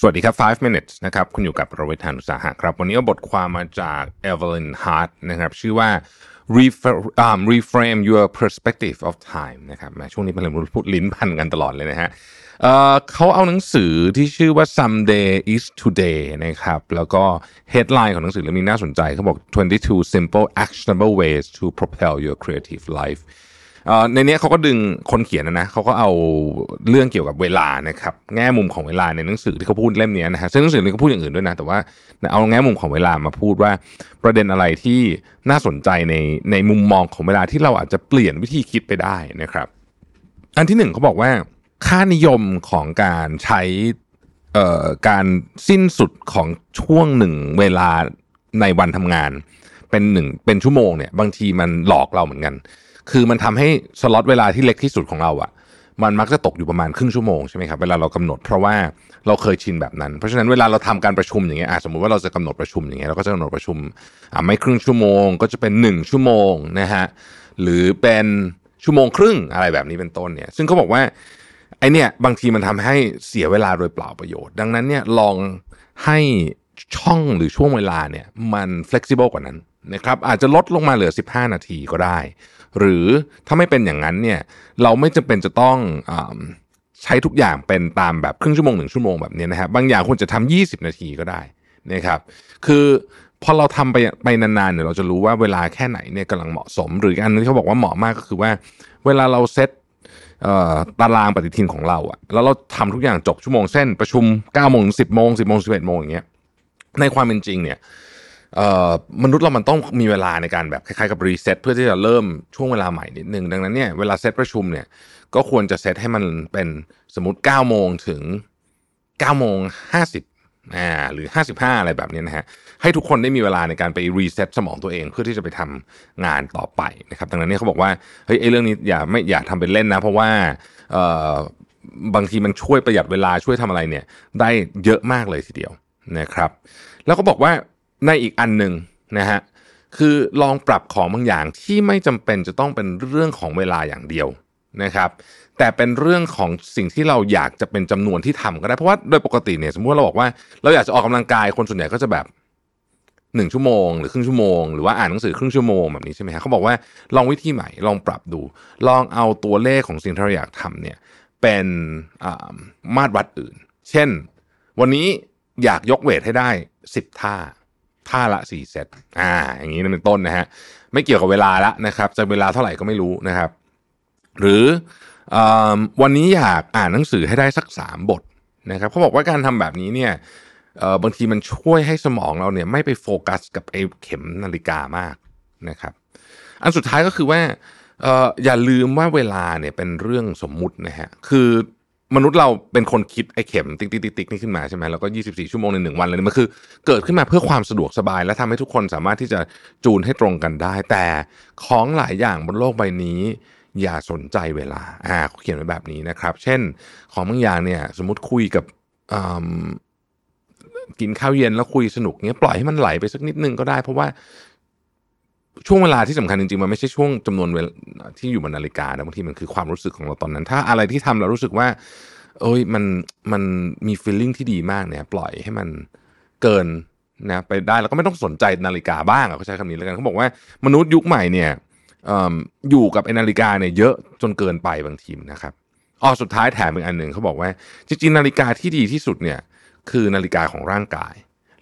สวัสดีครับ 5 minutes นะครับ คุณอยู่กับประวิทานุสาหะครับ วันนี้เอาบทความมาจาก Evelyn Hart นะครับ ชื่อว่า Refra- um, reframe your perspective of time นะครับช่วงนี้เป็นพูดลิ้นพันกันตลอดเลยนะฮะเเขาเอาหนังสือที่ชื่อว่า someday is today นะครับ แล้วก็ headline ของหนังสือเล่มนี้น่าสนใจเขาบอก 22 simple actionable ways to propel your creative life ในนี้เขาก็ดึงคนเขียนนะนะเขาก็เอาเรื่องเกี่ยวกับเวลานะครับแง่มุมของเวลาในหนังสือที่เขาพูดเล่มนี้นะฮะซึ่งหนังสือนี้ก็พูดอย่างอื่นด้วยนะแต่ว่าเอาแง่มุมของเวลามาพูดว่าประเด็นอะไรที่น่าสนใจในในมุมมองของเวลาที่เราอาจจะเปลี่ยนวิธีคิดไปได้นะครับ อันที่หนึ่งเขาบอกว่าค่านิยมของการใช้เอ่อการสิ้นสุดของช่วงหนึ่งเวลาในวันทำงาน เป็นหนึ่งเป็นชั่วโมงเนี่ยบางทีมันหลอกเราเหมือนกัน คือมันทำให้สล็อตเวลาที่เล็กที่สุดของเราอะมันมักจะตกอยู่ประมาณครึ่งชั่วโมงใช่ไหมครับเวลาเรากำหนดเพราะว่าเราเคยชินแบบนั้น เพราะฉะนั้นเวลาเราทำการประชุมอย่างเงี้ยสมมุติว่าเราจะกำหนดประชุมอย่างเงี้ยเราก็จะกำหนดประชุมอะไม่ครึ่งชั่วโมง ก็จะเป็นหนึ่งชั่วโมงนะฮะหรือเป็นชั่วโมงครึ่งอะไรแบบนี้เป็นต้นเนี่ย ซึ่งเขาบอกว่าไอเนี่ยบางทีมันทำให้เสียเวลาโดยเปล่าประโยชน์ ดังนั้นเนี่ยลองให้ช่องหรือช่วงเวลาเนี่ยมัน flexible กว่านั้น นะครับอาจจะลดลงมาเหลือ 15 นาทีก็ได้ หรือถ้าไม่เป็นอย่างนั้นเนี่ยเราไม่จำเป็นจะต้องอใช้ทุกอย่างเป็นตามแบบครึ่งชั่วโมงหนึ่งชั่วโมงแบบนี้นะครับบางอย่างควรจะทำ20 นาทีก็ได้นะครับคือพอเราทำไปไปนานๆเนี่ยเราจะรู้ว่าเวลาแค่ไหนเนี่ยกำลังเหมาะสม หรืออันนึงที่เขาบอกว่าเหมาะมากก็คือว่า เวลาเราเซตตารางปฏิทินของเราอะแล้วเราทำทุกอย่างจบชั่วโมงเช่นประชุม9โมงสิบโมงสิบโมงสิบเอ็ดโมงอย่างเงี้ยในความเป็นจริงเนี่ย มนุษย์เรามันต้องมีเวลาในการแบบคล้ายๆกับ reset เพื่อที่จะเริ่มช่วงเวลาใหม่นิดนึง ดังนั้นเนี่ยเวลาเซตประชุมเนี่ยก็ควรจะเซตให้มันเป็นสมมติ 9 โมงถึง 9 โมง 50อ่าหรือ 55 อะไรแบบนี้นะฮะให้ทุกคนได้มีเวลาในการไป reset สมองตัวเอง เพื่อที่จะไปทำงานต่อไปนะครับดังนั้นเนี่ยเขาบอกว่าเฮ้ยไอ้เรื่องนี้อย่าไม่อย่าทำเป็นเล่นนะ เพราะว่าเอ่อบางทีมันช่วยประหยัดเวลาช่วยทำอะไรเนี่ยได้เยอะมากเลยทีเดียวนะครับ แล้วก็บอกว่า ในอีกอันหนึ่งนะฮะคือลองปรับของบางอย่างที่ไม่จำเป็นจะต้องเป็นเรื่องของเวลาอย่างเดียวนะครับ แต่เป็นเรื่องของสิ่งที่เราอยากจะเป็นจำนวนที่ทำก็ได้เพราะว่าโดยปกติเนี่ยสมมติเราบอกว่าเราอยากจะออกกำลังกายคนส่วนใหญ่ก็จะแบบหนึ่งชั่วโมงหรือครึ่งชั่วโมงหรือว่าอ่านหนังสือครึ่งชั่วโมงแบบนี้ใช่ไหมฮะเขาบอกว่าลองวิธีใหม่ลองปรับดู ลองเอาตัวเลขของสิ่งที่เราอยากทำเนี่ยเป็นมาตรวัดอื่น เช่น วันนี้อยากยกเวทให้ได้สิบท่า ท่าละสี่เซตอ่า อย่างนี้นั่นเป็นต้นนะฮะ ไม่เกี่ยวกับเวลาละนะครับ จะเวลาเท่าไหร่ก็ไม่รู้นะครับ หรือวันนี้อยากอ่านหนังสือให้ได้สักสามบทนะครับเขาบอกว่าการทำแบบนี้เนี่ยบางทีมันช่วยให้สมองเราเนี่ยไม่ไปโฟกัสกับไอ้เข็มนาฬิกามากนะครับ อันสุดท้ายก็คือว่าอออย่าลืมว่าเวลาเนี่ยเป็นเรื่องสมมุตินะฮะ คือ มนุษย์เราเป็นคนคิดไอ้เข็มติ๊กติ๊กติ๊กนี่ขึ้นมาใช่ไหมแล้วก็ 24 ชั่วโมงในหนึ่งวันเลยมันคือ เกิดขึ้นมาเพื่อความสะดวกสบาย และทำให้ทุกคนสามารถที่จะจูนให้ตรงกันได้ แต่ของหลายอย่างบนโลกใบนี้ อย่าสนใจเวลาอ่าเขาเขียนไว้แบบนี้นะครับ เช่น ของบางอย่างเนี่ย สมมติคุยกับกินข้าวเย็นแล้วคุยสนุกเนี้ยปล่อยให้มันไหลไปสักนิดนึงก็ได้ เพราะว่า ช่วงเวลาที่สำคัญจริงๆ มันไม่ใช่ช่วงจำนวนเวลาที่อยู่บนนาฬิกานะบางทีมันคือความรู้สึกของเราตอนนั้น ถ้าอะไรที่ทำเรารู้สึกว่า เอ้ยมันมันมี feeling ที่ดีมากเนี่ยปล่อยให้มันเกินนะไปได้แล้วก็ไม่ต้องสนใจนาฬิกาบ้างเขาใช้คำนี้แล้วกันเขาบอกว่ามนุษย์ยุคใหม่เนี่ยอยู่กับไอนาฬิกาเนี่ยเยอะจนเกินไปบางทีนะครับอ๋อสุดท้ายแถมอีกอันหนึ่งเขาบอกว่า จริงๆนาฬิกาที่ดีที่สุดเนี่ยคือนาฬิกาของร่างกาย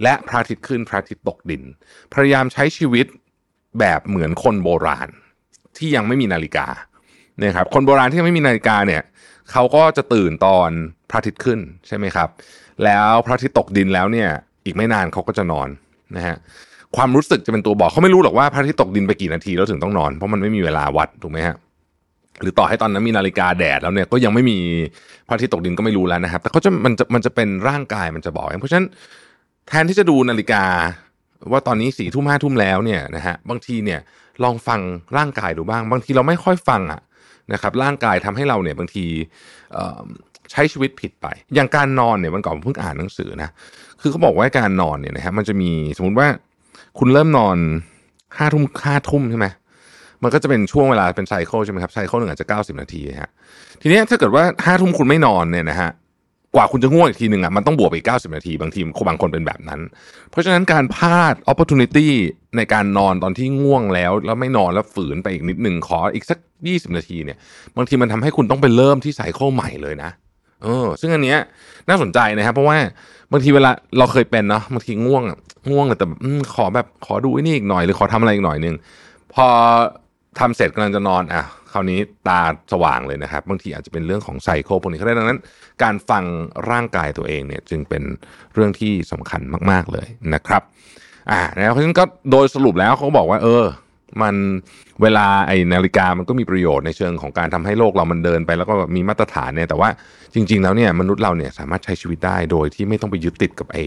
และพระอาทิตย์ขึ้นพระอาทิตย์ตกดิน พยายามใช้ชีวิต แบบเหมือนคนโบราณที่ยังไม่มีนาฬิกาเนี่ยครับคนโบราณที่ยังไม่มีนาฬิกาเนี่ยเขาก็จะตื่นตอนพระอาทิตย์ขึ้นใช่ไหมครับ แล้วพระอาทิตย์ตกดินแล้วเนี่ย อีกไม่นานเขาก็จะนอนนะฮะความรู้สึกจะเป็นตัวบอกเขาไม่รู้หรอกว่าพระอาทิตย์ตกดินไปกี่นาทีแล้วถึงต้องนอนเพราะมันไม่มีเวลาวัดถูกไหมฮะหรือต่อให้ตอนนั้นมีนาฬิกาแดดแล้วเนี่ยก็ยังไม่มีพระอาทิตย์ตกดินก็ไม่รู้แล้วนะครับ แต่เขาจะมันจะมันจะเป็นร่างกายมันจะบอกเองเพราะฉะนั้นแทนที่จะดูนาฬิกา ว่าตอนนี้สี่ทุ่มห้าทุ่มแล้วเนี่ยนะฮะบางทีเนี่ยลองฟังร่างกายดูบ้าง บางทีเราไม่ค่อยฟังอะนะครับร่างกายทำให้เราเนี่ยบางทีใช้ชีวิตผิดไป อย่างการนอนเนี่ยวันก่อนเพิ่งอ่านหนังสือนะคือเขาบอกว่าการนอนเนี่ยนะฮะมันจะมีสมมติว่าคุณเริ่มนอนห้าทุ่มห้าทุ่มใช่ไหมมันก็จะเป็นช่วงเวลาเป็นไซเคิลใช่ไหมครับไซเคิลหนึ่งอาจจะเก้าสิบนาทีฮะทีนี้ถ้าเกิดว่าห้าทุ่มคุณไม่นอนเนี่ยนะฮะ กว่าคุณจะง่วงอีกทีหนึ่งอะมันต้องบวกไปอีกเก้าสิบนาทีบางทีบางคนเป็นแบบนั้น เพราะฉะนั้นการพลาด opportunity ในการนอนตอนที่ง่วงแล้ว แล้วไม่นอนแล้วฝืนไปอีกนิดหนึ่งขออีกสัก20นาทีเนี่ย บางทีมันทำให้คุณต้องไปเริ่มที่ไซเคิลใหม่เลยนะเออซึ่งอันเนี้ยน่าสนใจนะครับ เพราะว่าบางทีเวลาเราเคยเป็นเนาะบางทีง่วงอะง่วงแต่ขอแบบขอดูไอ้นี่อีกหน่อยหรือขอทำอะไรอีกหน่อยหนึงพอ ทำเสร็จกำลังจะนอนอะคราวนี้ตาสว่างเลยนะครับ บางทีอาจจะเป็นเรื่องของไซเคิลพวกนี้ก็ได้ดังนั้น การฟังร่างกายตัวเองเนี่ยจึงเป็นเรื่องที่สำคัญมาก ๆเลยนะครับอ่าแล้วเพราะฉะนั้นก็โดยสรุปแล้วเขาบอกว่า เออ มันเวลาไอ้นาฬิกามันก็มีประโยชน์ในเชิงของการทำให้โลกเรามันเดินไป แล้วก็มีมาตรฐานเนี่ยแต่ว่าจริง ๆ แล้วเนี่ยมนุษย์เราเนี่ยสามารถใช้ชีวิตได้โดยที่ไม่ต้องไปยึดติดกับไอ้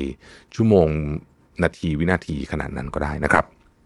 ชั่วโมงนาทีวินาทีขนาดนั้นก็ได้นะครับ